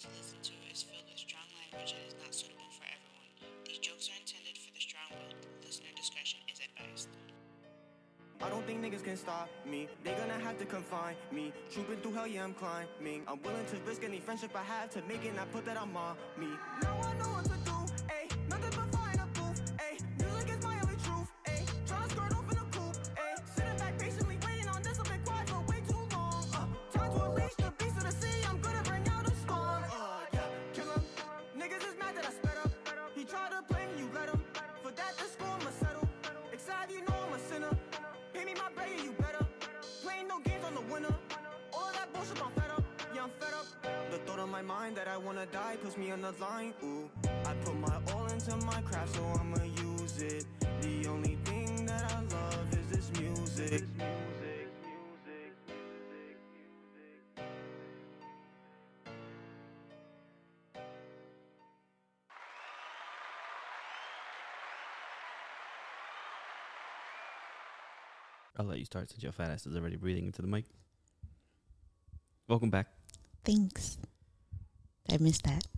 to listen to is filled with strong language and is not suitable for everyone. These jokes are intended for the strong-willed. Listener discretion is advised. I don't think niggas can stop me. They gonna have to confine me. Trooping through hell, yeah, I'm climbing. I'm willing to risk any friendship I have to make it, And I put that on my me. Now The thought on my mind that I wanna die puts me on the line. Ooh, I put my all into my craft, so I'ma use it. The only thing that I love is this music. I'll let you start since your fat ass is already breathing into the mic. Welcome back. Thanks. I missed that.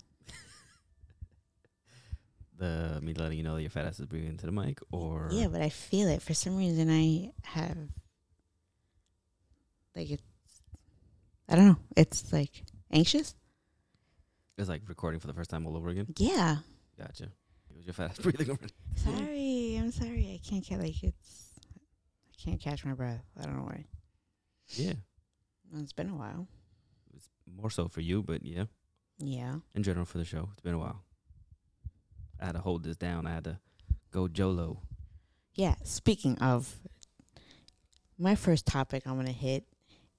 The me letting you know that your fat ass is breathing into the mic, or Yeah, but I feel it. For some reason, I have like it's. I don't know. It's like anxious. it's like recording for the first time all over again. Yeah. Gotcha. It was your fat ass breathing already. Sorry. I'm sorry. I can't get like it's. I can't catch my breath. I don't know why. Yeah, It's been a while. it's more so for you, but yeah, Yeah. in general for the show, it's been a while. I had to hold this down. I had to go Jolo. Yeah. Speaking of, my first topic I'm gonna hit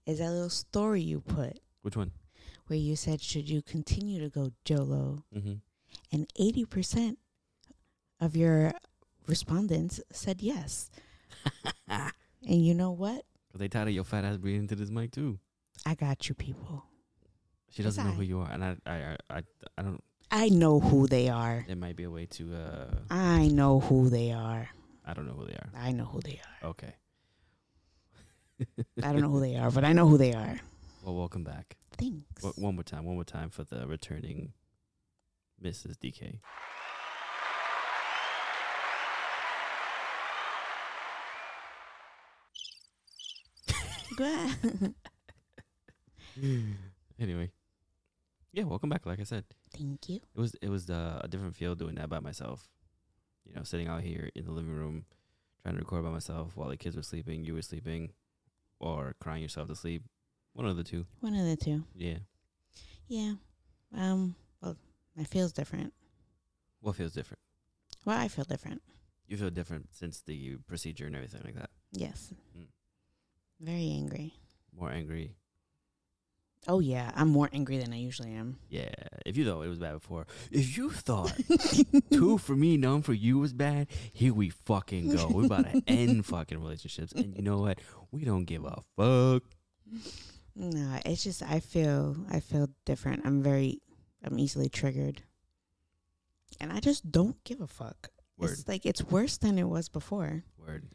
is that little story you put Which one? where you said, "Should you continue to go Jolo?" Mm-hmm. and 80% of your respondents said yes. and you know what? Cause they tired of your fat ass breathing into this mic too. I got you people. She doesn't know who you are, and I, I, I, I, don't. I know who they are. There might be a way to. uh I know who they are. I don't know who they are. I know who they are. Okay. I don't know who they are, but I know who they are. Well, welcome back. Thanks. One- One more time. One more time for the returning Mrs. DK. Anyway, yeah, welcome back. Like I said, Thank you. it was it was uh, a different feel doing that by myself. You know, sitting out here in the living room, trying to record by myself while the kids were sleeping, you were sleeping, or crying yourself to sleep. One of the two. One of the two. Yeah. Yeah. Um. Well, it feels different. What feels different? Well, I feel different. You feel different since the procedure and everything like that. Yes. Mm. Very angry. More angry. Oh yeah, I'm more angry than I usually am. Yeah. If you thought it was bad before, if you thought two for me, none for you was bad, here we fucking go. We're about to end fucking relationships. And you know what? We don't give a fuck. No, it's just I feel I feel different. I'm very I'm easily triggered. And I just don't give a fuck. Word. It's like it's worse than it was before. Word.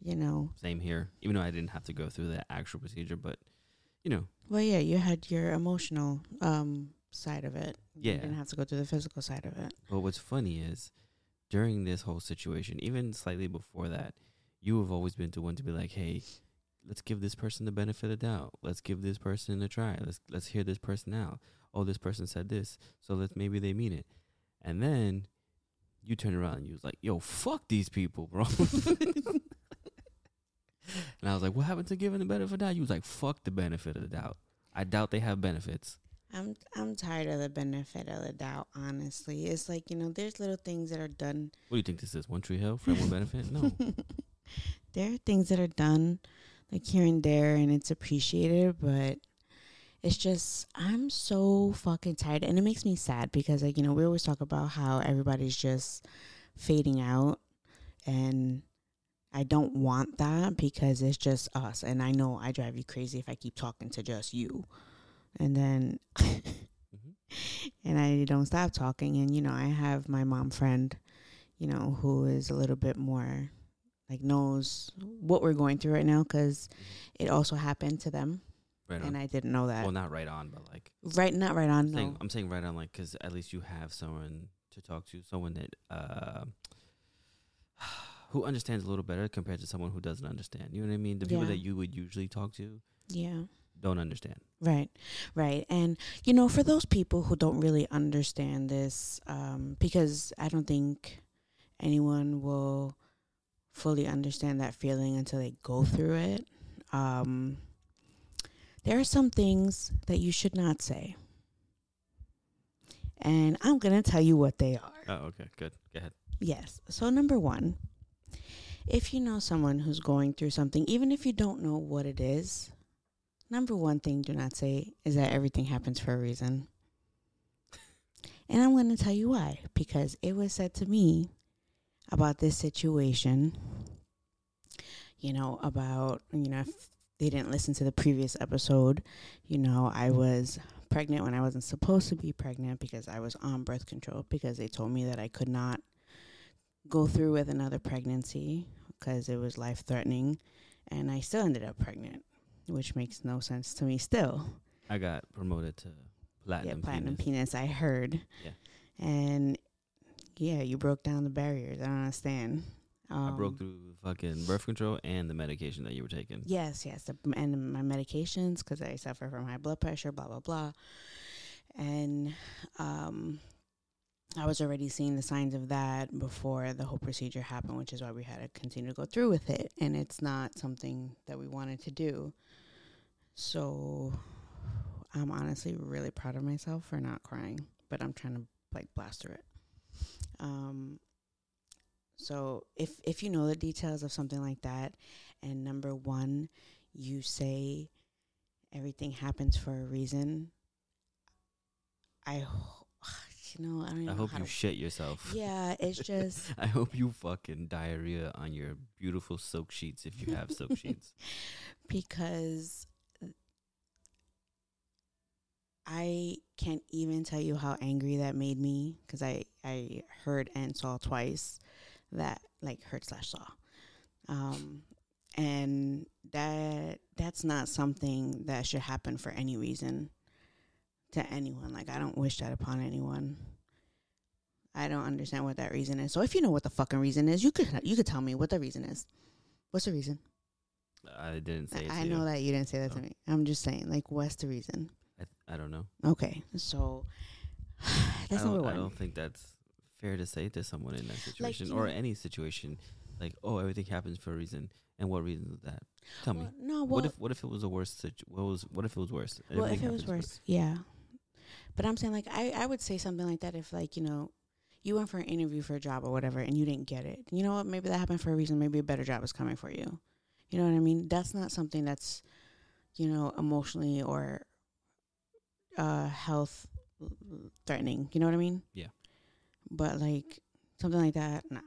You know. Same here. Even though I didn't have to go through the actual procedure, but you know, Well yeah, you had your emotional um side of it. Yeah. You didn't have to go through the physical side of it. but what's funny is during this whole situation, even slightly before that, you have always been the one to be like, Hey, let's give this person the benefit of doubt. Let's give this person a try. Let's let's hear this person out. Oh, this person said this, so let's maybe they mean it. And then you turn around and you was like, "Yo, fuck these people, bro." and I was like, "What happened to giving the benefit of the doubt?" You was like, "Fuck the benefit of the doubt." I doubt they have benefits. I'm I'm tired of the benefit of the doubt, honestly. It's like, you know, there's little things that are done What do you think this is? One Tree Hill, friend with benefit? No. there are things that are done like here and there and it's appreciated but it's just i'm so fucking tired and it makes me sad because like you know we always talk about how everybody's just fading out and i don't want that because it's just us and i know i drive you crazy if i keep talking to just you and then Mhm. and i don't stop talking and you know i have my mom friend you know who is a little bit more like knows what we're going through right now because it also happened to them Right on. and i didn't know that well, not right on, but like Right, not right on. I'm saying, No. I'm saying right on, like, because at least you have someone to talk to, someone that uh, who understands a little better compared to someone who doesn't understand. You know what I mean? The people Yeah. that you would usually talk to Yeah. don't understand. Right, right. And, you know, for those people who don't really understand this, um, because I don't think anyone will fully understand that feeling until they go through it, um, there are some things that you should not say. And I'm going to tell you what they are. Oh, okay, good. Go ahead. Yes. So, number one, if you know someone who's going through something, even if you don't know what it is, number one thing do not say is that everything happens for a reason. And I'm going to tell you why. Because it was said to me about this situation, you know, about, you know, if they didn't listen to the previous episode, you know, I was pregnant when I wasn't supposed to be pregnant because I was on birth control because they told me that I could not go through with another pregnancy because it was life threatening. And I still ended up pregnant, which makes no sense to me still. I got promoted to platinum. yeah, platinum penis. penis, I heard. Yeah. And yeah, you broke down the barriers. I don't understand. Um, I broke through fucking birth control and the medication that you were taking. Yes, yes, the, and my medications because I suffer from high blood pressure, blah blah blah, and um, I was already seeing the signs of that before the whole procedure happened, which is why we had to continue to go through with it, and it's not something that we wanted to do. So, I'm honestly really proud of myself for not crying, but I'm trying to like blast through it. Um, so if if you know the details of something like that, and number one, you say everything happens for a reason. I, you know, I don't I hope you shit yourself. yeah, it's just I hope you fucking diarrhea on your beautiful silk sheets if you have silk sheets. because I can't even tell you how angry that made me because I I heard and saw twice that like heard slash saw, um, and that that's not something that should happen for any reason to anyone. Like I don't wish that upon anyone. I don't understand what that reason is. So if you know what the fucking reason is, you could you could tell me what the reason is. What's the reason? I didn't say it. I, I to know that you didn't say that to Oh. me. I'm just saying, like, what's the reason? I, I don't know. Okay, so that's I don't, number I don't think that's fair to say to someone in that situation you or know- any situation. Like, oh, everything happens for a reason, and what reason is that? Tell me. No, well, what if what if it was a worse situ- what was what if it was worse? well, if it was for- worse, yeah. But I'm saying, like, I, I would say something like that if, like, you know, you went for an interview for a job or whatever, and you didn't get it. You know what? Maybe that happened for a reason. Maybe a better job is coming for you. You know what I mean? That's not something that's, you know, emotionally or uh, health threatening. You know what I mean? Yeah. But like something like that, nah.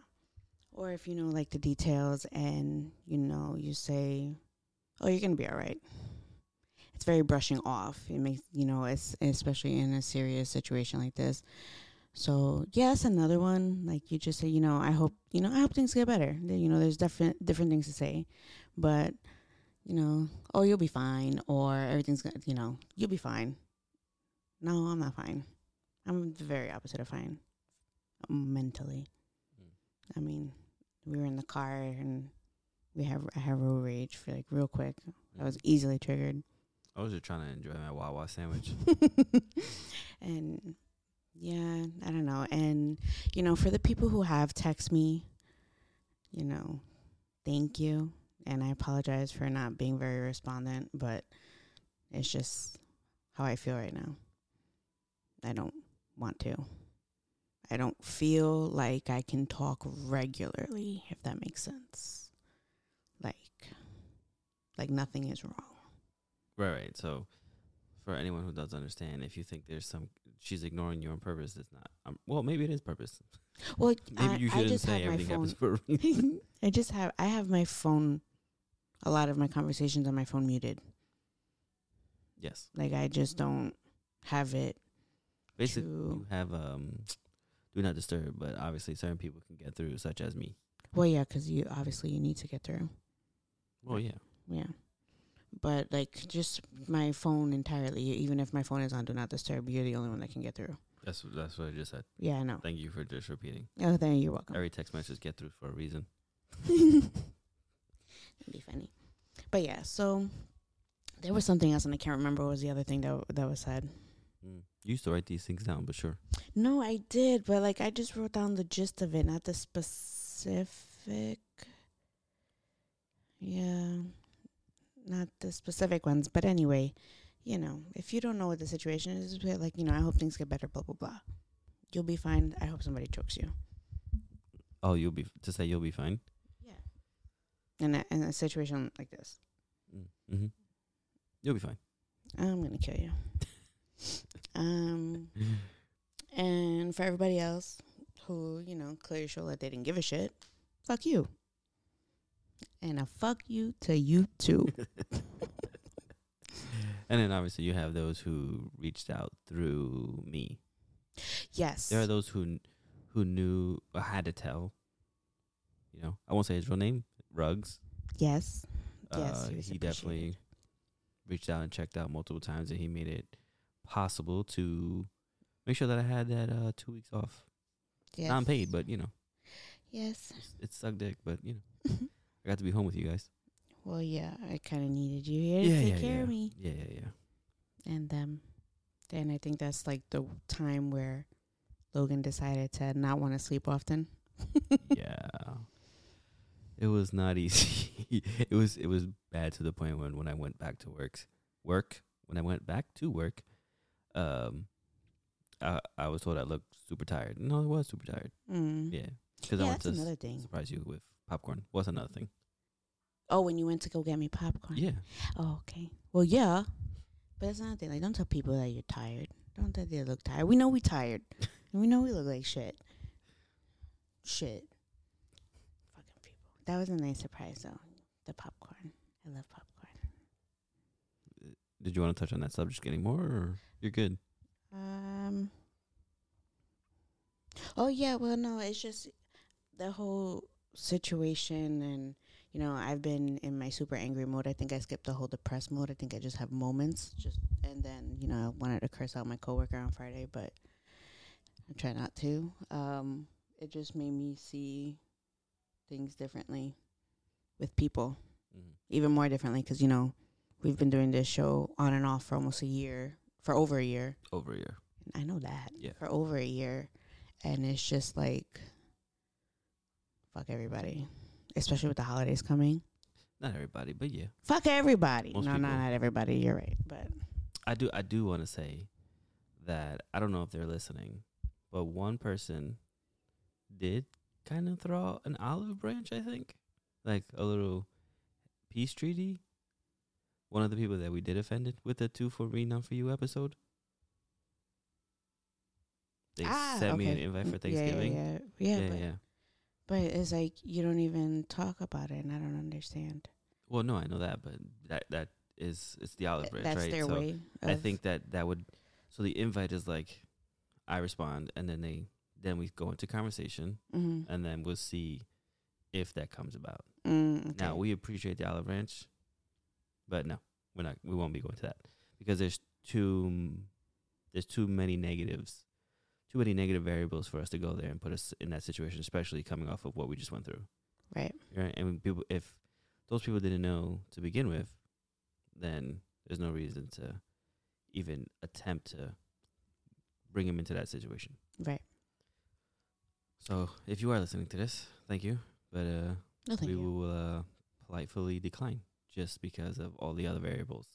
Or if you know like the details and you know you say, "Oh, you're gonna be all right." It's very brushing off. It makes you know, it's especially in a serious situation like this. So yeah, another one. Like you just say, you know, I hope you know, I hope things get better. You know, there's different different things to say, but you know, oh, you'll be fine, or everything's gonna, you know, you'll be fine. No, I'm not fine. I'm the very opposite of fine, mentally. Mm. I mean, we were in the car and we have I have road rage for like real quick. I was easily triggered. I was just trying to enjoy my Wawa sandwich. and yeah, I don't know. And you know, for the people who have text me, you know, thank you. And I apologize for not being very respondent, but it's just how I feel right now. I don't want to. I don't feel like I can talk regularly, if that makes sense. Like, like nothing is wrong. Right, right. So, for anyone who does understand, if you think there's some, she's ignoring you on purpose. It's not. Um, well, maybe it is purpose. Well, Maybe I, you shouldn't just say have my everything phone. happens for a reason. I just have I have my phone a lot of my conversations on my phone muted. yes. Like I just don't have it. Basically, you have um, do not disturb, but obviously certain people can get through, such as me. Well, yeah, because you obviously you need to get through. Well, yeah. Yeah, but like just my phone entirely. Even if my phone is on do not disturb, you're the only one that can get through. That's that's what I just said. Yeah, I know. Thank you for just repeating. Oh, then you're welcome. Every text message get through for a reason. It'd be funny, but yeah. So there was something else, and I can't remember what was the other thing that that was said. Mm. You used to write these things down, but sure. No, I did, but like I just wrote down the gist of it, not the specific. Yeah, not the specific ones, but anyway, you know, if you don't know what the situation is, like you know, I hope things get better, blah blah blah. You'll be fine. I hope somebody chokes you. Oh, you'll be to say you'll be fine. Yeah. In a in a situation like this, Mm-hmm. You'll be fine. I'm gonna kill you. um, and for everybody else who you know clearly show that they didn't give a shit, fuck you. And a fuck you to you too. and then obviously you have those who reached out through me. yes. There are those who who knew or had to tell. You know, I won't say his real name. Rugs. yes. Yes, Uh, he he definitely reached out and checked out multiple times, and he made it possible to make sure that I had that uh, two weeks off, Yes. not paid, but you know, Yes. it's, it sucked dick. But you know, I got to be home with you guys. well, yeah, I kind of needed you here to take yeah, care yeah. of me. Yeah, yeah, yeah. And um, then I think that's like the time where Logan decided to not want to sleep often. yeah. It was not easy. it was it was bad to the point when when I went back to work. Work when I went back to work, um, I I was told I looked super tired. No, I was super tired. Mm. Yeah, because Yeah, I that's to another thing. surprise you with popcorn. Was another thing. Oh, when you went to go get me popcorn. Yeah, Oh, okay. Well, yeah, but that's another thing. Like, don't tell people that you're tired. Don't tell they look tired. We know we tired. we know we look like shit. Shit. Fucking people. That was a nice surprise, though. The popcorn. I love popcorn. did you want to touch on that subject anymore, or you're good? Um. Oh yeah, well no, it's just the whole situation, and you know, I've been in my super angry mode. I think I skipped the whole depressed mode. I think I just have moments, just and then you know, I wanted to curse out my coworker on Friday, but I try not to. Um, it just made me see things differently with people, Mm-hmm. even more differently, because you know, we've been doing this show on and off for almost a year, for over a year. Over a year. I know that. Yeah. For over a year. And it's just like fuck everybody. Especially with the holidays coming. Not everybody, but yeah, Fuck everybody. Most no, no, people. not everybody. You're right. But I do. I do want to say that I don't know if they're listening, but one person did kind of throw out an olive branch. I think, like a little peace treaty. One of the people that we did offended with the two for me, none for you episode. They ah, sent me an invite for Thanksgiving. Yeah, yeah. Yeah, yeah, yeah. But it's like you don't even talk about it and I don't understand. Well, no, I know that, but that that is it's the olive branch, That's right? their so way. I think that that would. So the invite is like, I respond, and then they then we go into conversation, Mhm. and then we'll see if that comes about. Mm, okay. Now we appreciate the olive branch, but no, we're not. We won't be going to that because there's too there's too many negatives, too many negative variables for us to go there and put us in that situation, especially coming off of what we just went through. right. Right? And when people, if those people didn't know to begin with, then there's no reason to even attempt to bring them into that situation. Right. So if you are listening to this, thank you, but uh, No thank we you. will uh, politely decline just because of all the other variables.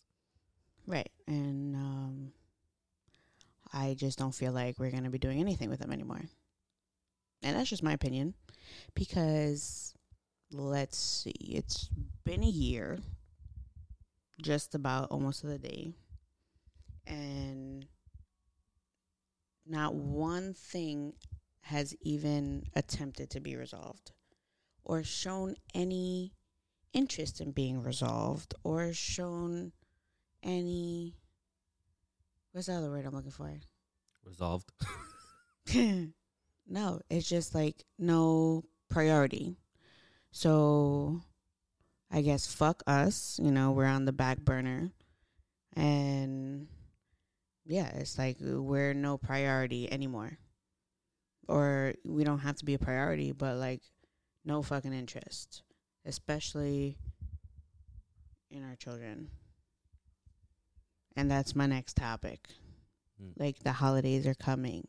Right. And um I just don't feel like we're going to be doing anything with them anymore. And that's just my opinion because let's see. It's been a year just about almost to the day. And not one thing has even attempted to be resolved or shown any interest in being resolved or shown any what's the other word I'm looking for? Resolved. no, it's just like no priority. So I guess fuck us, you know, we're on the back burner. And yeah, it's like we're no priority anymore. Or we don't have to be a priority, but like no fucking interest, especially in our children. And that's my next topic. Mm. Like the holidays are coming.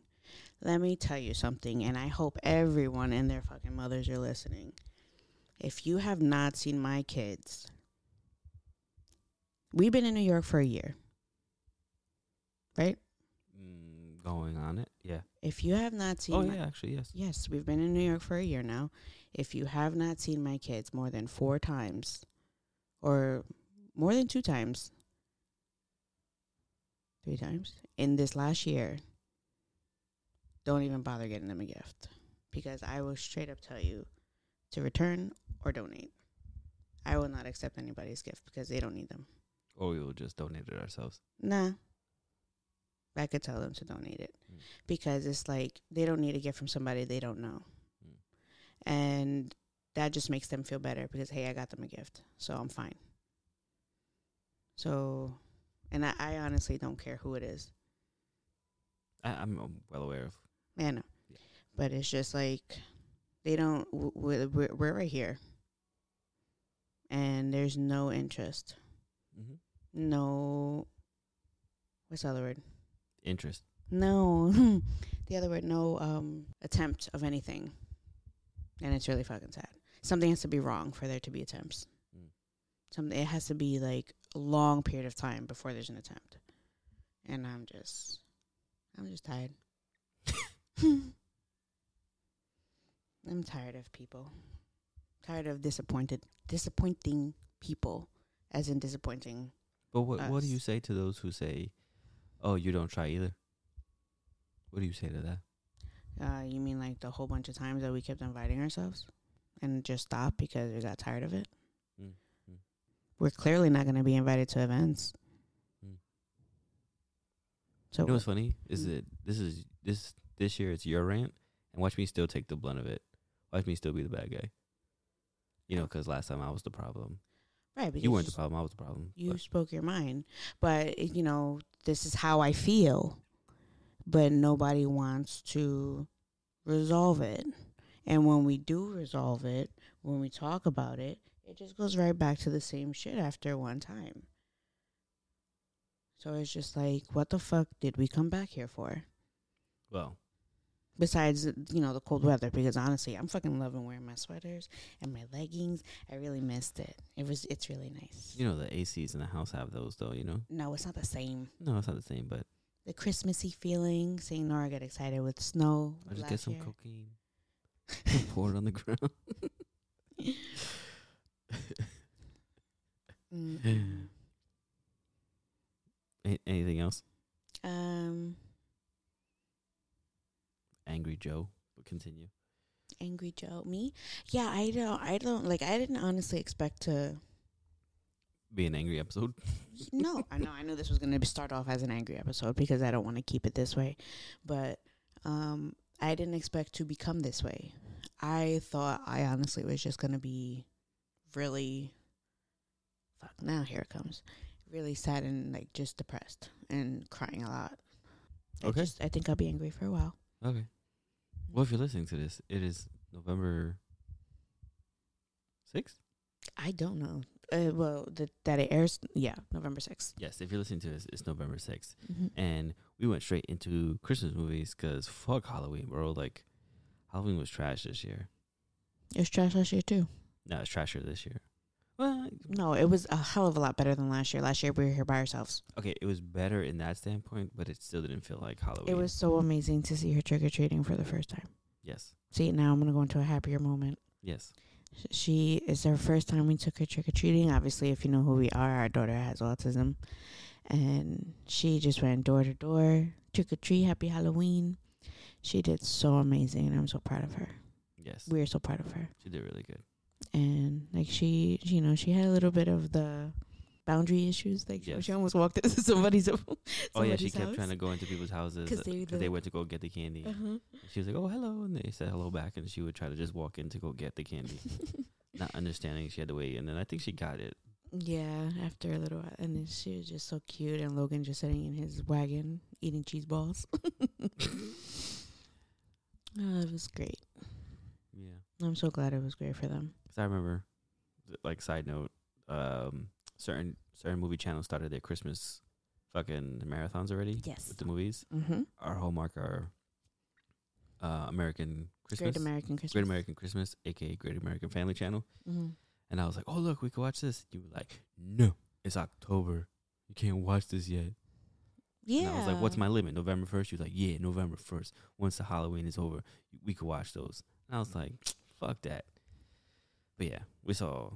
Let me tell you something, and I hope everyone and their fucking mothers are listening. If you have not seen my kids, we've been in New York for a year, right? Mm, going on it. Yeah. If you have not seen, Oh my- yeah, actually yes. yes, we've been in New York for a year now. If you have not seen my kids more than four times, or more than two times, three times in this last year, don't even bother getting them a gift because I will straight up tell you to return or donate. I will not accept anybody's gift because they don't need them. Or we will just donate it ourselves. Nah. I could tell them to donate it Mm. because it's like they don't need a gift from somebody they don't know. Mm. And that just makes them feel better because, hey, I got them a gift. So I'm fine. So, and I, I honestly don't care who it is. I, I'm um, well aware of. Know. Yeah. But it's just like they don't, we're, we're right here. And there's no interest. Mm-hmm. No, what's the other word? Interest. No, the other word, no um, attempt of anything. And it's really fucking sad. Something has to be wrong for there to be attempts. Mm. Something it has to be like a long period of time before there's an attempt. And I'm just, I'm just tired. I'm tired of people. Tired of disappointed, disappointing people, as in disappointing. But what what do you say to those who say, "Oh, you don't try either"? What do you say to that? Uh, you mean like the whole bunch of times that we kept inviting ourselves and just stopped because we got tired of it? We're clearly not going to be invited to events. Mm. So You know what's funny is that this is this this year it's your rant, and watch me still take the blunt of it. Watch me still be the bad guy. You know, because last time I was the problem. right, because You weren't the problem. I was the problem. You but- spoke your mind, but you know this is how I feel, but nobody wants to resolve it. And when we do resolve it, when we talk about it, it just goes right back to the same shit after one time. So it's just like, what the fuck did we come back here for? well, Besides, you know, the cold weather, because honestly, I'm fucking loving wearing my sweaters and my leggings. I really missed it. It was, it's really nice. you know the ACs in the house have those though. You know, No, it's not the same. no, it's not the same. But The Christmassy feeling, seeing Nora get excited with snow. I just get some year. cocaine, pour it on the ground. A- anything else? um, Angry Joe. But continue. Angry Joe, me? Yeah, I don't. I don't like. I didn't honestly expect to. Be an angry episode. no, I know. I knew this was going to start off as an angry episode because I don't want to keep it this way, but um, I didn't expect to become this way. I thought I honestly was just going to be really. Fuck! Now here it comes. Really sad and like just depressed and crying a lot. I Okay. just I think I'll be angry for a while. Okay. Well, if you're listening to this, it is November sixth. I don't know. Uh, well, the, that it airs, yeah, November 6th. Yes, if you're listening to this, it's November sixth, Mm-hmm. and we went straight into Christmas movies because fuck Halloween, bro. Like, Halloween was trash this year. It was trash last year, too. No, it's trasher this year. Well, No, it was a hell of a lot better than last year. Last year, we were here by ourselves. okay, it was better in that standpoint, but it still didn't feel like Halloween. It was so amazing to see her trick or treating for the first time. yes, See, now I'm going to go into a happier moment. yes. She is her first time we took her trick or treating. Obviously, if you know who we are, our daughter has autism. And she just went door to door, trick or treat, happy Halloween. She did so amazing, and I'm so proud of her. Yes, We're so proud of her. she did really good. And like she you know she had a little bit of the boundary issues like Yes. she almost walked into somebody's Oh yeah, she somebody's kept trying to go into people's houses because they- they, went to go get the candy. uh-huh. She was like, "Oh, hello," and they said hello back, and she would try to just walk in to go get the candy. not understanding she had to wait, and then I think she got it. Yeah, after a little while, and then she was just so cute, and Logan just sitting in his wagon eating cheese balls. oh, it was great. Yeah, I'm so glad it was great for them. 'Cause I remember, like side note, um, certain certain movie channels started their Christmas fucking marathons already Yes. with the movies. Mm-hmm. Our Hallmark, our uh, American Christmas, Great American Christmas. Great American Christmas, aka Great American Family Channel. Mm-hmm. And I was like, "Oh look, we can watch this." You were like, "No, it's October. You can't watch this yet." Yeah. And I was like, "What's my limit? November 1st? She was like, "Yeah, November 1st. Once the Halloween is over, we could watch those." And I was like, "Fuck that." But yeah, we saw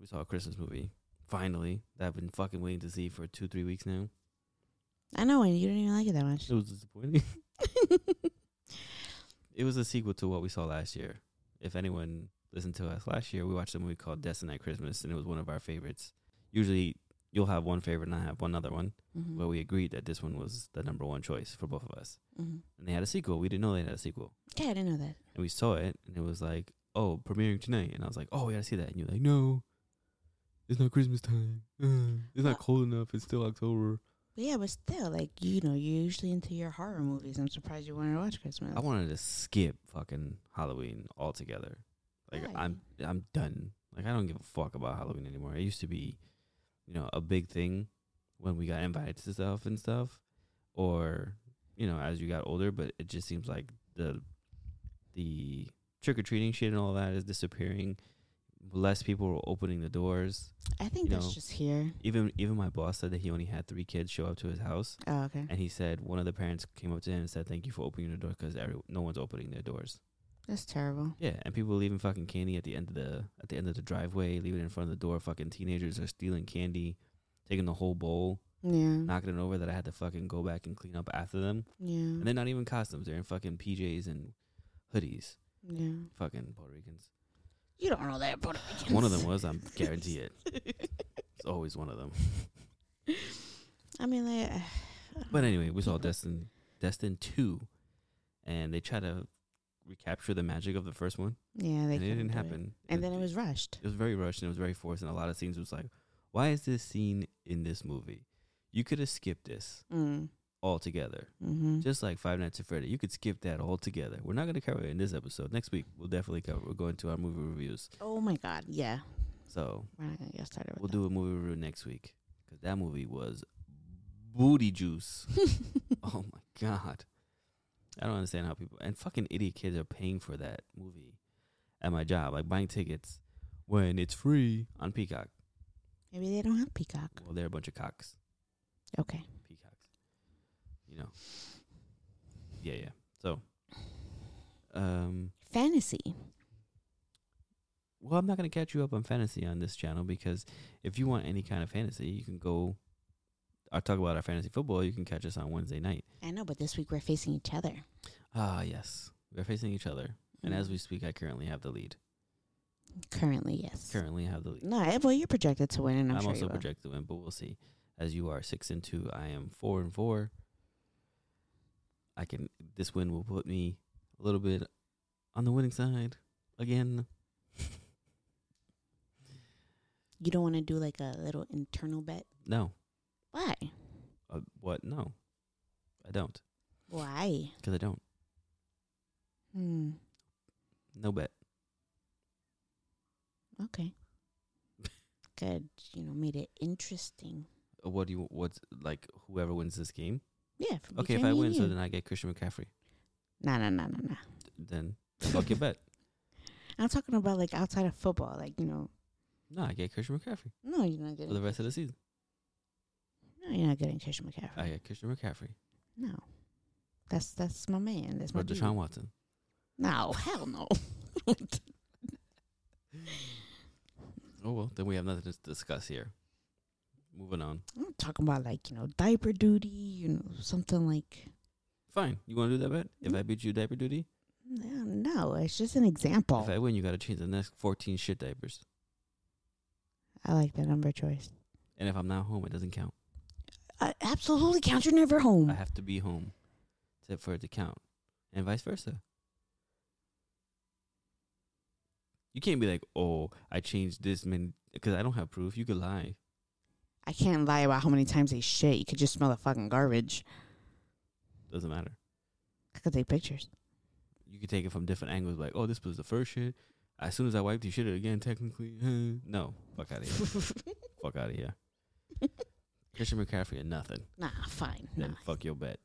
we saw a Christmas movie finally that I've been fucking waiting to see for two three weeks now. I know, and you didn't even like it that much. It was disappointing. it was a sequel to what we saw last year. If anyone listened to us last year, we watched a movie called Destiny Christmas, and it was one of our favorites. Usually, you'll have one favorite, and I have one other one. mm-hmm. But we agreed that this one was the number one choice for both of us. mm-hmm. And they had a sequel. We didn't know they had a sequel, Yeah, I didn't know that. and we saw it, and it was like, "Oh, premiering tonight," and I was like, "Oh, we gotta see that." And you're like, "No, it's not Christmas time. Uh, it's not cold enough. It's still October." But yeah, but still, like you know, you're usually into your horror movies. I'm surprised you wanted to watch Christmas. I wanted to skip fucking Halloween altogether. Like Why? I'm I'm done. Like I don't give a fuck about Halloween anymore. It used to be, you know, a big thing when we got invited to stuff and stuff, or you know, as you got older. But it just seems like the the trick or treating shit and all that is disappearing. Less people were opening the doors. I think you that's know, just here. Even even my boss said that he only had three kids show up to his house, Oh, okay. and he said one of the parents came up to him and said, "Thank you for opening the door because no one's opening their doors." That's terrible. Yeah, and people leaving fucking candy at the end of the at the end of the driveway, leaving it in front of the door. Fucking teenagers are stealing candy, taking the whole bowl, Yeah. knocking it over. That I had to fucking go back and clean up after them. yeah. And they're not even costumes; they're in fucking PJs and hoodies. Yeah. Fucking Puerto Ricans. You don't know that, Puerto Ricans. One of them was, I'm guarantee it. It's always one of them. I mean, like. But anyway, we saw Destin Destin two, and they try to recapture the magic of the first one, Yeah, they and it couldn't didn't do happen. And then it was rushed. it was very rushed and it was very forced and a lot of scenes was like why is this scene in this movie you could have skipped this Mm. Altogether Mm-hmm. just like five nights at freddy you could skip that altogether we're not going to cover it in this episode next week we'll definitely cover We're going to our movie reviews Oh my God. Yeah. so We're not gonna get started with we'll that. do a movie review next week because that movie was booty juice oh my god i don't understand how people and fucking idiot kids are paying for that movie at my job like buying tickets when it's free on peacock Maybe they don't have Peacock. well they're a bunch of cocks Okay. You know. Yeah, yeah. So, um, Fantasy. well, I'm not gonna catch you up on fantasy on this channel because if you want any kind of fantasy, you can go. I talk about our fantasy football. You can catch us on Wednesday night. I know, but this week we're facing each other. Ah, yes, we're facing each other, and as Mm. we speak, I currently have the lead. currently, yes. Currently have the lead. No, eh, well, you're projected to win, and I'm, I'm sure also projected to win, but we'll see. As you are six and two, I am four and four. I can. This win will put me a little bit on the winning side again. You don't want to do like a little internal bet. No, Why? uh, what? No, I don't, Why? because I don't. Hmm. No bet. Okay. Good. You know, made it interesting. Uh, What do you? What's like? Whoever wins this game. Yeah. Okay, if I win, so then I get Christian McCaffrey. Nah, nah, nah, nah, nah. Then fuck your bet. I'm talking about like outside of football. Like you know, No, I get Christian McCaffrey no, you're not getting for the rest of the season. no, you're not getting Christian McCaffrey. I get Christian McCaffrey no, that's that's my man. That's or my dude. Deshaun Watson. No, hell no. Oh well, then we have nothing to discuss here. Moving on. I'm talking about like you know diaper duty. You know something like. Fine. You want to do that bet? If I beat you diaper duty, No, no, it's just an example. if I win, you got to change the next 14 shit diapers. I like that number choice. And if I'm not home, it doesn't count. Uh, absolutely count. You're never home. I have to be home to, for it to count, and vice versa. You can't be like, oh, I changed this many because I don't have proof. You could lie. I can't lie about how many times they shit. You could just smell the fucking garbage. Doesn't matter. I could take pictures. You could take it from different angles. Like, oh, this was the first shit. As soon as I wiped, you shit it again. Technically, no. Fuck out of here. fuck out of here. Christian McCaffrey or nothing. Nah, fine. Nah. Then fuck your bet.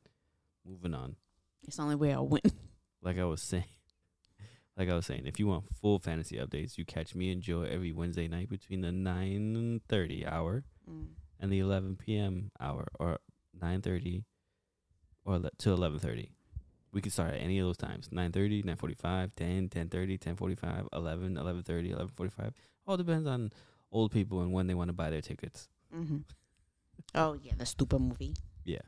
Moving on. It's the only way I'll win. Like I was saying, like I was saying, if you want full fantasy updates, you catch me and Joe every Wednesday night between the nine thirty hour Mm. and the eleven p.m. hour, or nine thirty, or le- to eleven thirty. We can start at any of those times 9.30, 9.45, 10, 10.30, 10.45, 11, 11.30, 11.45. All depends on old people and when they want to buy their tickets. hmm Oh yeah, the stupid movie. Yeah.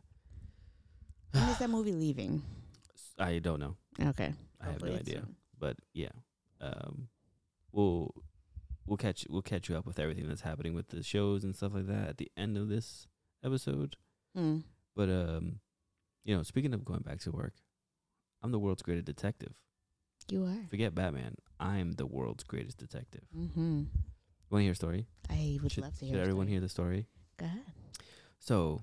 When is that movie leaving? I don't know. Okay, I have no idea. soon. But yeah, um, we'll we'll catch we'll catch you up with everything that's happening with the shows and stuff like that at the end of this episode. Mm. But um, you know, speaking of going back to work, I'm the world's greatest detective. You are. Forget Batman. I'm the world's greatest detective. Mm-hmm. Want to hear a story? I would should love to should hear. a everyone hear the story? Go ahead. So,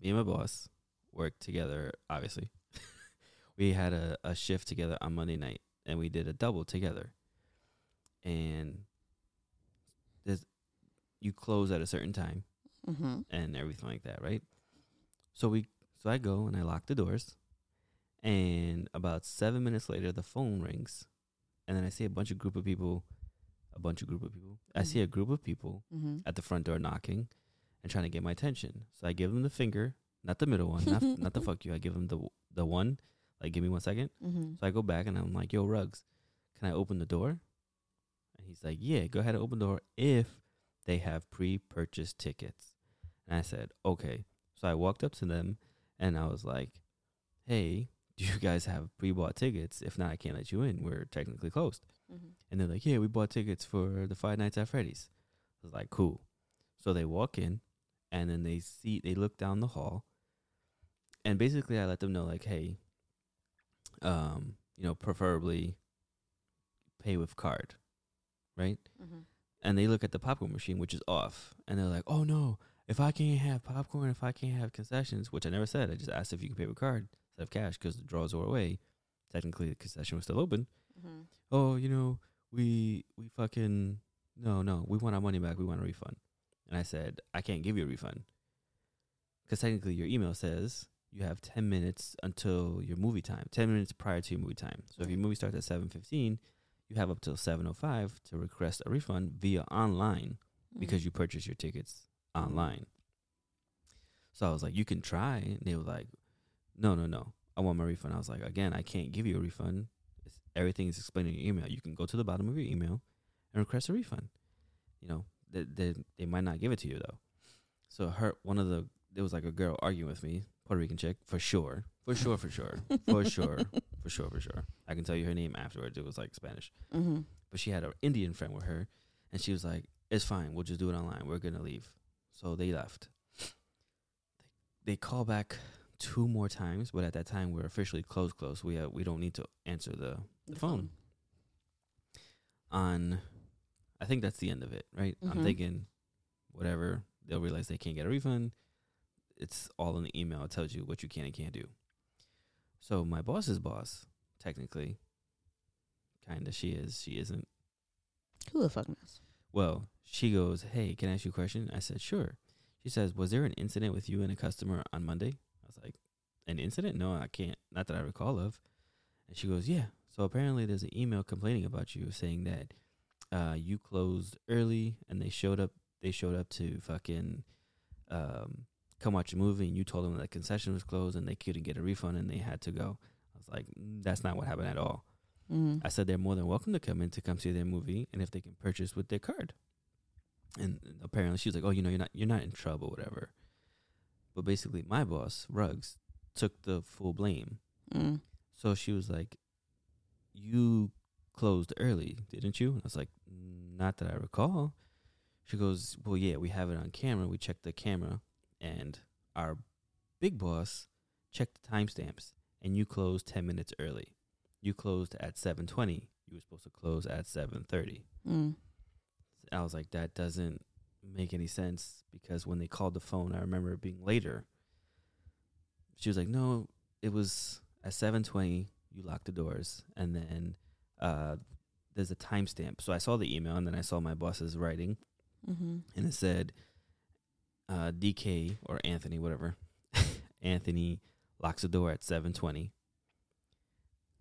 me and my boss worked together. Obviously, we had a, a shift together on Monday night, and we did a double together. And there's you close at a certain time Mm-hmm. and everything like that, right? So we so I go and I lock the doors, and about seven minutes later, the phone rings, and then I see a bunch of group of people, a bunch of group of people. I see a group of people Mm-hmm. at the front door knocking and trying to get my attention. So I give them the finger, not the middle one, not not the fuck you. I give them the the one, like give me one second. Mm-hmm. So I go back and I'm like, "Yo, Rugs, can I open the door?" He's like, "Yeah, go ahead and open the door if they have pre-purchased tickets." And I said, "Okay." So I walked up to them and I was like, "Hey, do you guys have pre-bought tickets? If not, I can't let you in. We're technically closed." Mm-hmm. And they're like, yeah, we bought tickets for the Five Nights at Freddy's. I was like, cool. So they walk in and then they see, they look down the hall. And basically, I let them know, like, hey, um, you know, preferably pay with card, right? Mm-hmm. And they look at the popcorn machine, which is off. And they're like, oh no, if I can't have popcorn, if I can't have concessions, which I never said, I just asked if you could pay with card instead of cash because the draws were away. Technically, the concession was still open Mm-hmm. oh, you know, we we fucking no, no, we want our money back. We want a refund. And I said, I can't give you a refund because technically your email says you have ten minutes until your movie time, ten minutes prior to your movie time. So if your movie starts at seven fifteen, you have up till seven o five to request a refund via online mm. because you purchased your tickets online. So I was like, you can try. And they were like, no, no, no. I want my refund. I was like, again, I can't give you a refund. It's, everything is explained in your email. You can go to the bottom of your email and request a refund. You know, they, they, they might not give it to you though. So her, one of the, there was like a girl arguing with me, Puerto Rican chick, for sure, for sure, for sure, for sure, for sure, for sure. I can tell you her name afterwards. It was like Spanish Mm-hmm. but she had an Indian friend with her, and she was like, "It's fine. We'll just do it online. We're gonna leave." So they left. They, they call back two more times, but at that time we're officially closed. Close. We have, we don't need to answer the the phone. On, I think that's the end of it, right? I'm Mhm. thinking, whatever. They'll realize they can't get a refund. It's all in the email. It tells you what you can and can't do. So my boss's boss, technically, kinda, she is, she isn't. Who the fuck knows? Well, she goes, Hey, can I ask you a question? I said, Sure. She says, Was there an incident with you and a customer on Monday? I was like, An incident? No, I can't. Not that I recall of. And she goes, Yeah. So apparently there's an email complaining about you saying that uh, you closed early and they showed up they showed up to fucking um, come watch a movie and you told them that the concession was closed and they couldn't get a refund and they had to go. I was like, "Mm, That's not what happened at all. Mm-hmm. I said they're more than welcome to come in to come see their movie, and if they can purchase with their card. And apparently, she was like, "Oh, you know, you're not you're not in trouble, whatever." But basically, my boss, Rugs, took the full blame. Mm. So she was like, "You closed early, didn't you?" And I was like, "Not that I recall." She goes, "Well, yeah, we have it on camera. We checked the camera, and our big boss checked the timestamps, and you closed ten minutes early. You closed at seven twenty. you were supposed to close at 7:30. Mm. I was like, that doesn't make any sense because when they called the phone, I remember it being later. She was like, no, it was at 7:20. You locked the doors, and then uh, there's a timestamp. So I saw the email, and then I saw my boss's writing, Mm-hmm. and it said, uh, DK or Anthony, whatever. Anthony locks the door at 7:20.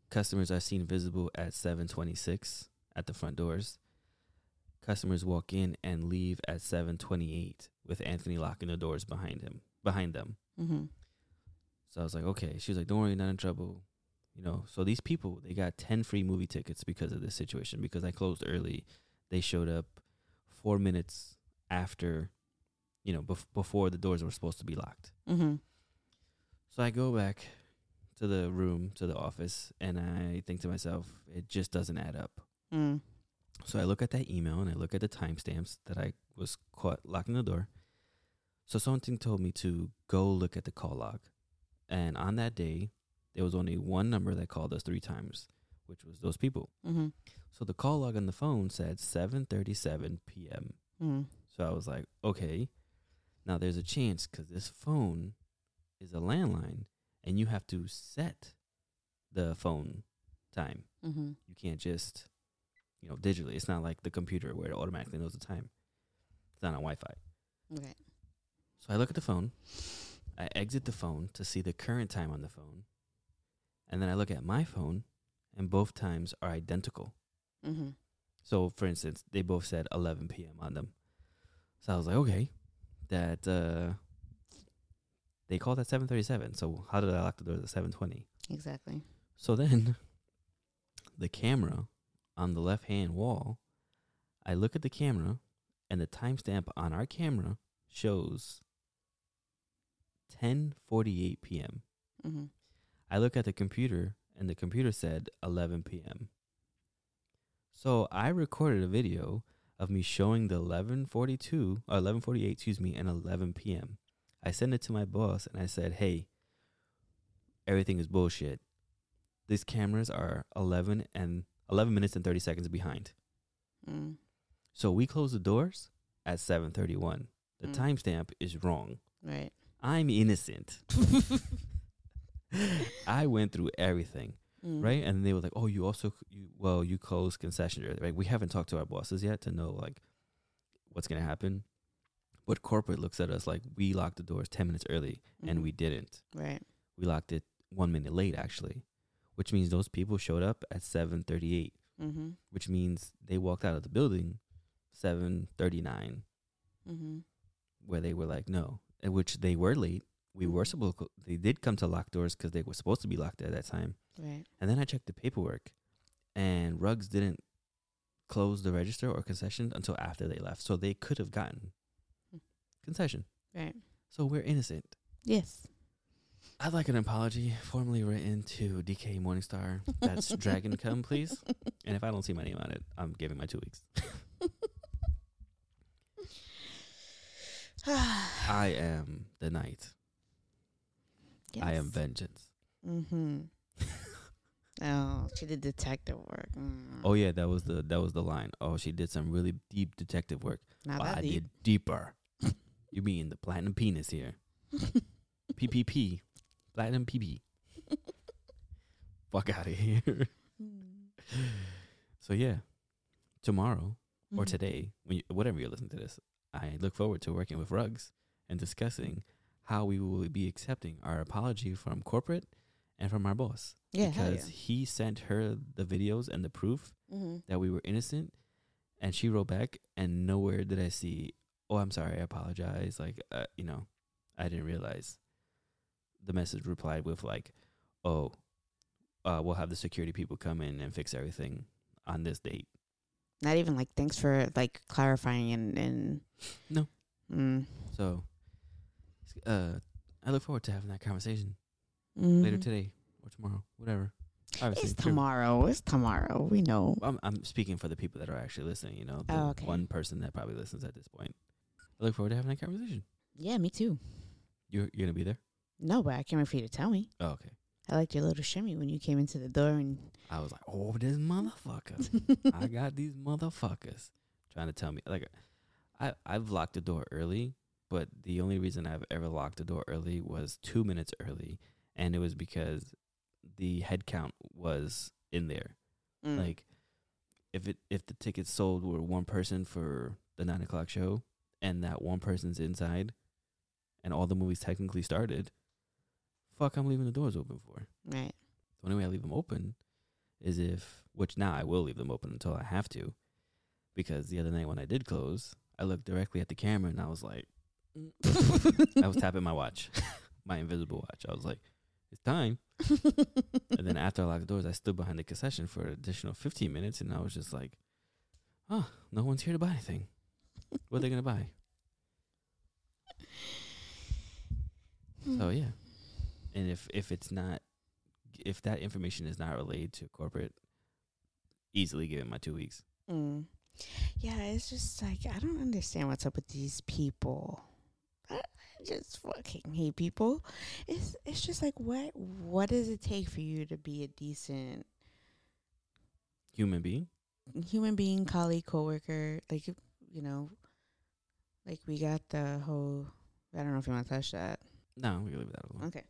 Customers are seen visible at 7:26 at the front doors. Customers walk in and leave at 7:28 with Anthony locking the doors behind him, behind them. Mm-hmm. So I was like, okay. She was like, don't worry, not in trouble. You know, so these people, they got 10 free movie tickets because of this situation. Because I closed early. They showed up four minutes after, you know, bef- before the doors were supposed to be locked. Mm-hmm. So I go back to the room, to the office, and I think to myself, it just doesn't add up. Mm. So I look at that email and I look at the timestamps that I was caught locking the door. So something told me to go look at the call log. And on that day, there was only one number that called us three times, which was those people. Mm-hmm. So the call log on the phone said 7:37 p.m. Mm. So I was like, okay. Now there's a chance because this phone is a landline, and you have to set the phone time. Mm-hmm. You can't just, you know, digitally. It's not like the computer where it automatically knows the time. It's not on Wi-Fi. Okay. So I look at the phone. I exit the phone to see the current time on the phone, and then I look at my phone, and both times are identical. Mm-hmm. So, for instance, they both said 11 p.m. on them. So I was like, okay, that uh, they called at 7:37. So how did I lock the doors at 7:20? Exactly. So then, the camera on the left-hand wall, I look at the camera, and the timestamp on our camera shows 10:48 p.m. Mm-hmm. I look at the computer, and the computer said 11 p.m. So I recorded a video of me showing the 11:42 or 11:48, excuse me, and 11 p.m. I sent it to my boss, and I said, "Hey, everything is bullshit. These cameras are 11 and 11 minutes and 30 seconds behind. Mm. So we close the doors at 7:31. The Mm. timestamp is wrong. Right. I'm innocent. I went through everything." Mm. right? And they were like, "Oh, you also you well, you closed concession. Right? We haven't talked to our bosses yet to know like what's gonna happen. But corporate looks at us like we locked the doors ten minutes early, and Mhm. we didn't. Right. We locked it one minute late, actually, which means those people showed up at seven thirty-eight, Mm-hmm. which means they walked out of the building seven thirty-nine, Mm-hmm. where they were like, "No," and which they were late. We were supposed. They did come to lock doors because they were supposed to be locked at that time. Right. And then I checked the paperwork, and Rugs didn't close the register or concession until after they left. So they could have gotten Hmm. concession. Right. So we're innocent. Yes. I'd like an apology formally written to DK Morningstar. That's Dragon Come, please. And if I don't see my name on it, I'm giving my two weeks. I am the night. I am vengeance. Mm-hmm. oh, she did detective work. Mm. Oh yeah, that was the that was the line. Oh, she did some really deep detective work. Not Well, that I deep. did deeper. you mean the platinum penis here? PPP, platinum PP. Fuck out of here. So yeah, tomorrow or Mhm. today, when you, whatever you're listening to this, I look forward to working with Rugs and discussing how we will be accepting our apology from corporate and from our boss Yeah. because he sent her the videos and the proof. Mm-hmm. that we were innocent and she wrote back and nowhere did i see oh i'm sorry i apologize like uh, you know i didn't realize the message replied with like oh uh, we'll have the security people come in and fix everything on this date Not even like thanks for like clarifying and and No. Mm. so uh i look forward to having that conversation Mhm. later today or tomorrow whatever Obviously, It's tomorrow. It's tomorrow. We know. I'm, I'm speaking for the people that are actually listening you know the Oh, okay. one person that probably listens at this point i look forward to having that conversation Yeah, me too. you're, you're gonna be there No, but I can't wait for you to tell me. oh okay I liked your little shimmy when you came into the door and I was like, oh, this motherfucker. I got these motherfuckers trying to tell me. Like, I, I've locked the door early, but the only reason I've ever locked the door early was two minutes early. And it was because the head count was in there. mm, Like, if it if the tickets sold were one person for the nine o'clock show, and that one person's inside, and all the movies technically started, fuck, I'm leaving the doors open for. right. The only way I leave them open is if, which now I will leave them open until I have to, because the other night when I did close, I looked directly at the camera and I was like, I was tapping my watch, my invisible watch. I was like, it's time. and then after I locked the doors, I stood behind the concession for an additional 15 minutes, and I was just like, oh, no one's here to buy anything. What are they gonna buy? So yeah, and if if it's not, if that information is not relayed to corporate, easily give it my two weeks. Mm. Yeah, it's just like I don't understand what's up with these people. Just fucking hate people. It's it's just like what what does it take for you to be a decent Human being. human being, colleague, coworker? Like you know, like we got the whole. I don't know if you want to touch that. No, we can leave that alone. Okay.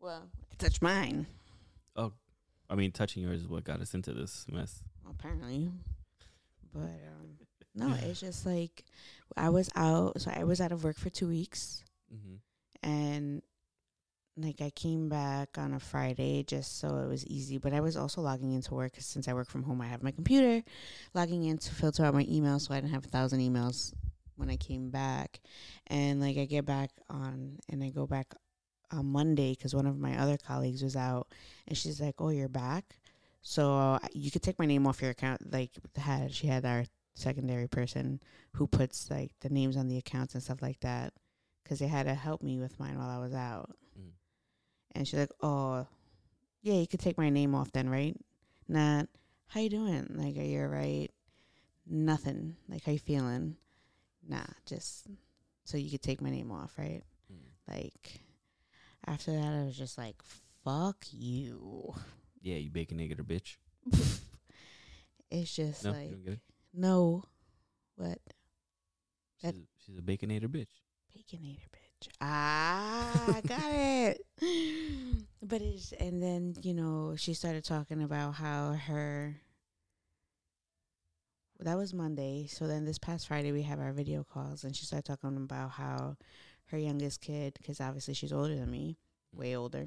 Well, I touch mine Oh, I mean, touching yours is what got us into this mess. apparently, but um, no, it's just like I was out. So I was out of work for two weeks. Mm-hmm. and like I came back on a Friday just so it was easy. But I was also logging into work 'cause since I work from home. I have my computer, logging in to filter out my emails so I didn't have a thousand emails when I came back. And like I get back on and I go back on Monday because one of my other colleagues was out and she's like, "Oh, you're back." So you could take my name off your account. Like had she had our secondary person who puts like the names on the accounts and stuff like that because they had to help me with mine while I was out. Mm. And she's like, "Oh, yeah, you could take my name off then, right? Not how you doing? Like, are you alright? Nothing. Like, how you feeling? Nah, just so you could take my name off, right? Mm. Like, after that, I was just like, fuck you. Yeah, you bacon baconator bitch. It's just No, like, don't get it. no, what She's, That- a, she's a baconator bitch. Baconator bitch. Ah, got it. But it's and then you know she started talking about how her. That was Monday. So then this past Friday we have our video calls, and she started talking about how her youngest kid, because obviously she's older than me, way older,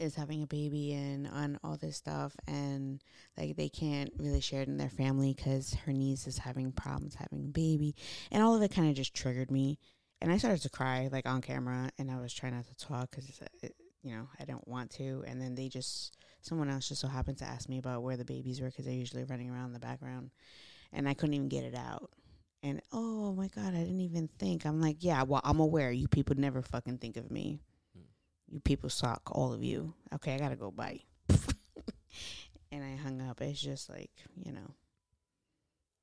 is having a baby and on all this stuff, and like they can't really share it in their family because her niece is having problems having a baby, and all of it kind of just triggered me and I started to cry like on camera, and I was trying not to talk because uh, you know I don't want to. And then they just someone else just so happened to ask me about where the babies were because they're usually running around in the background, and I couldn't even get it out. And oh my god, I didn't even think. I'm like, yeah, well, I'm aware. You people never fucking think of me. You people suck, all of you. Okay, I gotta go. Bye. and I hung up. It's just like you know.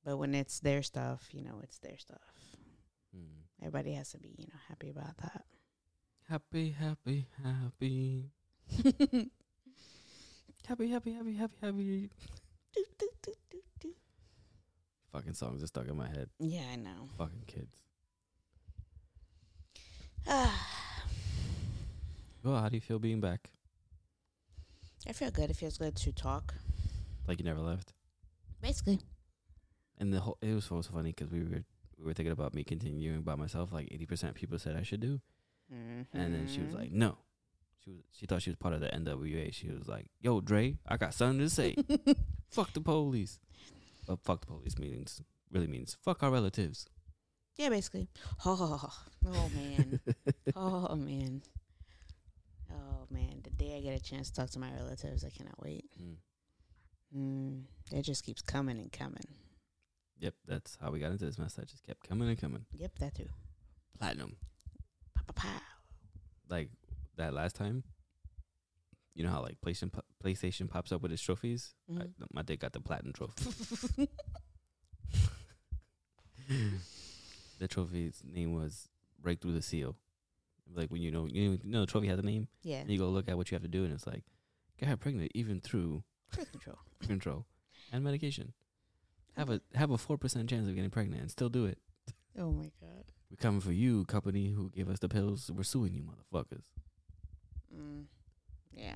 But when it's their stuff, you know, it's their stuff. Mm. Everybody has to be, you know, happy about that. Happy, happy, happy. Happy, happy, happy, happy, happy. Fucking songs are stuck in my head. yeah, I know. Fucking kids. Well, how do you feel being back? I feel good. It feels good to talk. Like you never left? Basically. And the whole it was so funny because we were we were thinking about me continuing by myself. Like eighty percent people said I should do, and then she was Mm-hmm. like, "No." She was she thought she was part of the NWA. She was like, "Yo, Dre, I got something to say. fuck the police." But fuck the police means really means fuck our relatives. yeah, basically. Oh, oh man. oh man. Man. The day I get a chance to talk to my relatives, I cannot wait. Mm. Mm, it just keeps coming and coming. Yep, that's how we got into this mess. That just kept coming and coming. Yep, that too. Platinum, Pow, pow, pow. like that last time. You know how like PlayStation PlayStation pops up with its trophies. I, Mhm. my dick got the platinum trophy. the trophy's name was "Break Through the Seal." Like when you know you know the trophy has a name, Yeah. and you go look at what you have to do, and it's like get her pregnant even through Birth control. birth control and medication. Have a have a four percent chance of getting pregnant and still do it. Oh my god. We're coming for you, company who gave us the pills. We're suing you, motherfuckers. Mm. Yeah.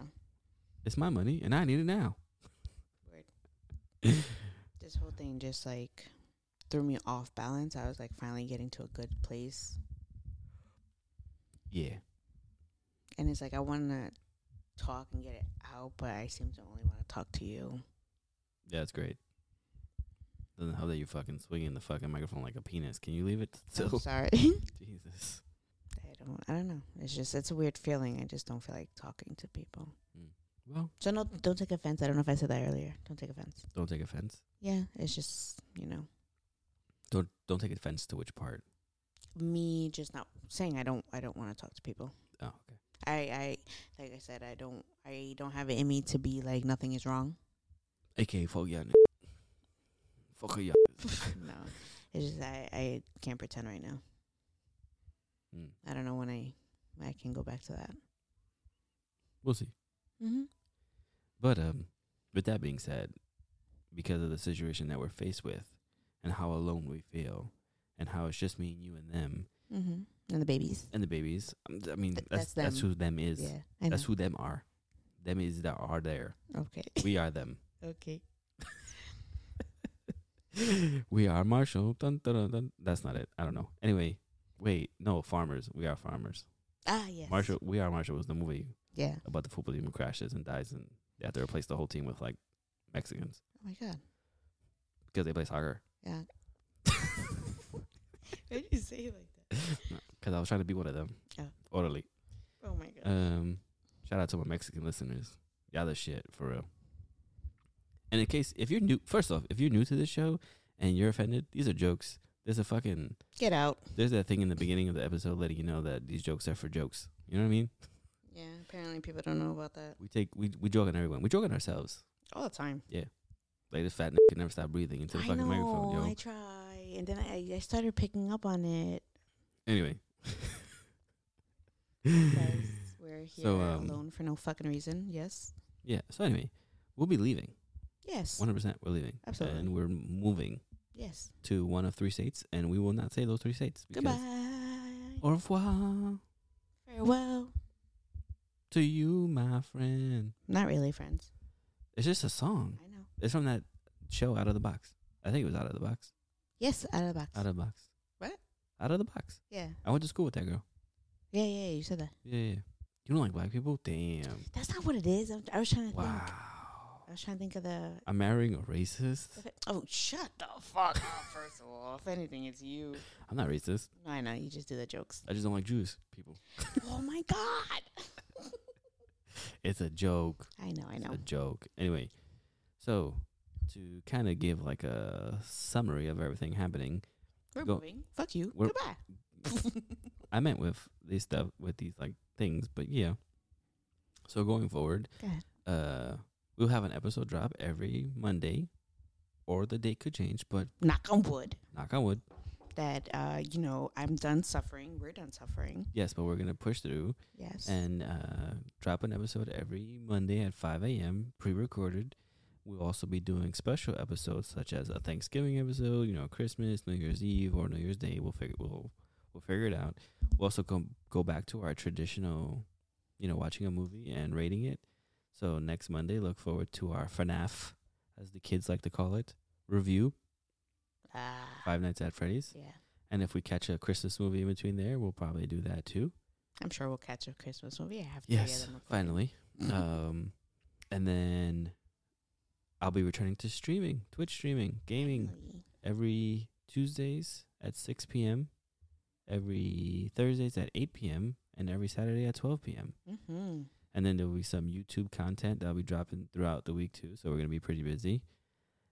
It's my money, and I need it now. This whole thing just like threw me off balance. I was like finally getting to a good place. Yeah, And it's like I want to talk and get it out, but I seem to only want to talk to you. yeah, it's great. Doesn't help that you fucking swinging the fucking microphone like a penis. Can you leave it I'm sorry. Jesus. I don't. I don't know. It's just it's a weird feeling. I just don't feel like talking to people. Mm. Well, So no, don't take offense. I don't know if I said that earlier. Don't take offense. don't take offense. Yeah, it's just you know Don't don't take offense to which part. Me just not saying I don't. I don't want to talk to people. Oh, okay. I I like I said I don't. I don't have it in me to be like nothing is wrong. AK fuck y'all. Fuck y'all. no, it's just I I can't pretend right now. Mm. I don't know when I I can go back to that. We'll see. Mm-hmm. But um, with that being said, because of the situation that we're faced with, and how alone we feel, and how it's just me and you and them Mm-hmm. And the babies. and the babies. um, I mean, Th- that's that's that's who them is. Yeah, I know. That's who them are. Them is that are there. okay. We are them. okay. we are Marshall. Dun, dun, dun, dun. That's not it. I don't know. Anyway, wait, no, farmers. We are farmers. Ah yes. Marshall. We are Marshall was the movie Yeah. about the football team who crashes and dies, and they have to replace the whole team with like Mexicans Oh my god. because they play soccer. Yeah. Why did you say it like that? Because I was trying to be one of them. Oh. Orderly. Oh my god. Um, shout out to my Mexican listeners. Y'all the shit for real. And in case if you're new, first off, if you're new to this show and you're offended, these are jokes. There's a fucking Get out. there's that thing in the beginning of the episode letting you know that these jokes are for jokes. You know what I mean? Yeah. Apparently people don't know about that We take we we joke on everyone. We joke on ourselves. all the time. Yeah. Like this fat n- can never stop breathing into the I fucking know. microphone, yo. I try, and then I I started picking up on it anyway. because we're here So, um, alone for no fucking reason. Yes. yeah. So anyway, we'll be leaving. Yes. One hundred percent, we're leaving. Absolutely. And we're moving Yes. to one of three states, and we will not say those three states. Goodbye. Au revoir Farewell. to you, my friend. Not really, friends. It's just a song. I know. It's from that show Out of the Box. I think it was Out of the Box. Yes, out of the box. Out of the Box. What? Out of the Box. yeah. I went to school with that girl. Yeah, yeah, you said that. Yeah, yeah. You don't like black people? Damn. That's not what it is. I'm, I was trying to think. Wow. I was trying to think of the. I'm marrying a racist. Oh, shut the fuck up! First of all, if anything, it's you. I'm not racist. No, I know you just do the jokes. I just don't like Jews people. oh my god! It's a joke. I know, I It's know. a joke. Anyway, so to kind of give like a summary of everything happening, We're go- moving. Fuck you. Goodbye. I meant with these stuff with these like things, but yeah. So going forward, uh, we'll have an episode drop every Monday, or the date could change, but Knock on wood. knock on wood. That uh, you know, I'm done suffering. We're done suffering. Yes, but we're gonna push through Yes. and uh, drop an episode every Monday at 5 a.m. pre-recorded. We'll also be doing special episodes such as a Thanksgiving episode, you know, Christmas, New Year's Eve, or New Year's Day. We'll figure we'll we'll figure it out. We'll also go go back to our traditional, you know, watching a movie and rating it. So next Monday, look forward to our FNAF, as the kids like to call it, review Ah. Five Nights at Freddy's. Yeah. And if we catch a Christmas movie in between there, we'll probably do that too. I'm sure we'll catch a Christmas movie. I have Yes, finally. um, and then I'll be returning to streaming, Twitch streaming, gaming every Tuesdays at 6 p.m., every Thursdays at 8 p.m., and every Saturday at 12 p.m. Mm-hmm. And then there'll be some YouTube content that'll be dropping throughout the week too. So we're gonna be pretty busy.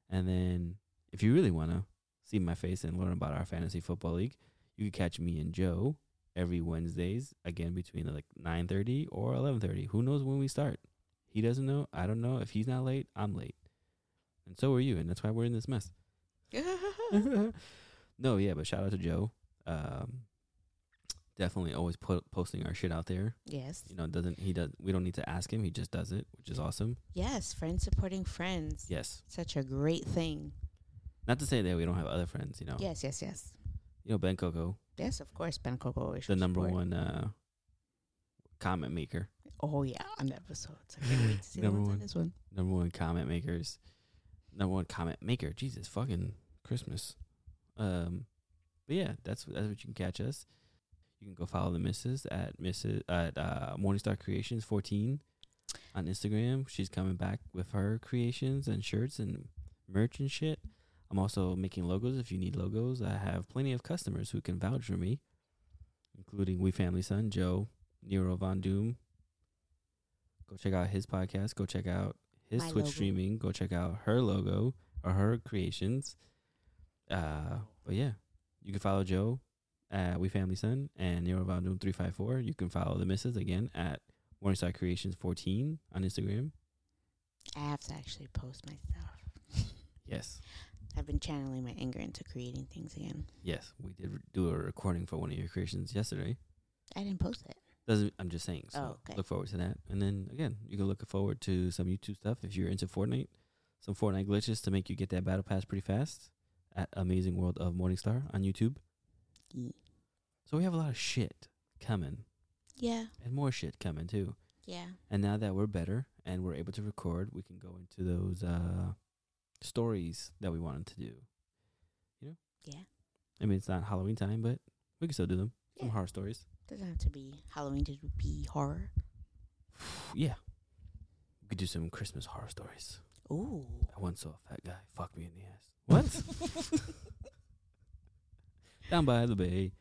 And then if you really wanna see my face and learn about our fantasy football league, you can catch me and Joe every Wednesdays again between like nine thirty or eleven thirty. Who knows when we start? He doesn't know. I don't know. If he's not late, I'm late, and so are you. And that's why we're in this mess. no, yeah, but shout out to Joe. Um, definitely always put posting our shit out there. Yes. You know, doesn't he does we don't need to ask him, he just does it, which is awesome. Yes, friends supporting friends. Yes. Such a great thing. Not to say that we don't have other friends, you know. Yes, yes, yes. You know Ben Coco, Yes, of course, Ben Coco always the number support. one uh comment maker. Oh yeah, on the episodes. I can't wait to see the Number ones on this one. Number one comment makers. Number one comment maker. Jesus fucking Christmas. Um but yeah, that's that's what you can catch us. You can go follow the missus at Mrs. at uh Morningstar Creations fourteen on Instagram. She's coming back with her creations and shirts and merch and shit. I'm also making logos if you need logos. I have plenty of customers who can vouch for me, including We Family Son, Joe, Nero Von Doom. Go check out his podcast. Go check out his My Twitch logo. streaming. Go check out her logo or her creations. Uh, but yeah, you can follow Joe at We Family Son and Nero Von Doom 354. You can follow the missus again at Morningstar Creations 14 on Instagram. I have to actually post myself. Yes. I've been channeling my anger into creating things again. Yes, we did do a recording for one of your creations yesterday. I didn't post it. Doesn't I'm just saying. So Oh, okay. look forward to that. And then again, you can look forward to some YouTube stuff if you're into Fortnite. Some Fortnite glitches to make you get that battle pass pretty fast at Amazing World of Morningstar on YouTube. Ye- So we have a lot of shit coming Yeah, and more shit coming too. yeah. And now that we're better and we're able to record, we can go into those uh stories that we wanted to do. You know? Yeah. I mean, it's not Halloween time, but we can still do them. Yeah. Some horror stories. Doesn't have to be Halloween to be horror. Yeah. We could do some Christmas horror stories. Ooh. I once saw a fat guy fuck me in the ass. What? Down by the bay.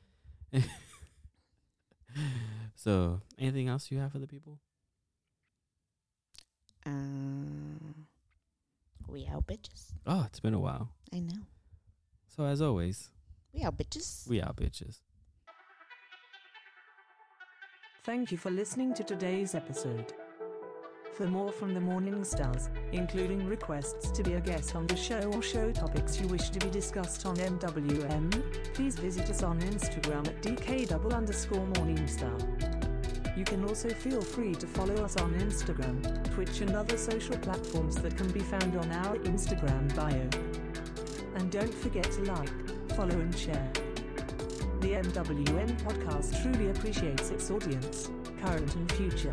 so, anything else you have for the people? Um, we out bitches. Oh, it's been a while. I know. So, as always, We out bitches. we out bitches. Thank you for listening to today's episode. For more from the Morning Stars, including requests to be a guest on the show or show topics you wish to be discussed on MWM, please visit us on Instagram at DK underscore Morningstar. You can also feel free to follow us on Instagram, Twitch, and other social platforms that can be found on our Instagram bio. And don't forget to like, follow, and share. The MWM podcast truly appreciates its audience, current and future.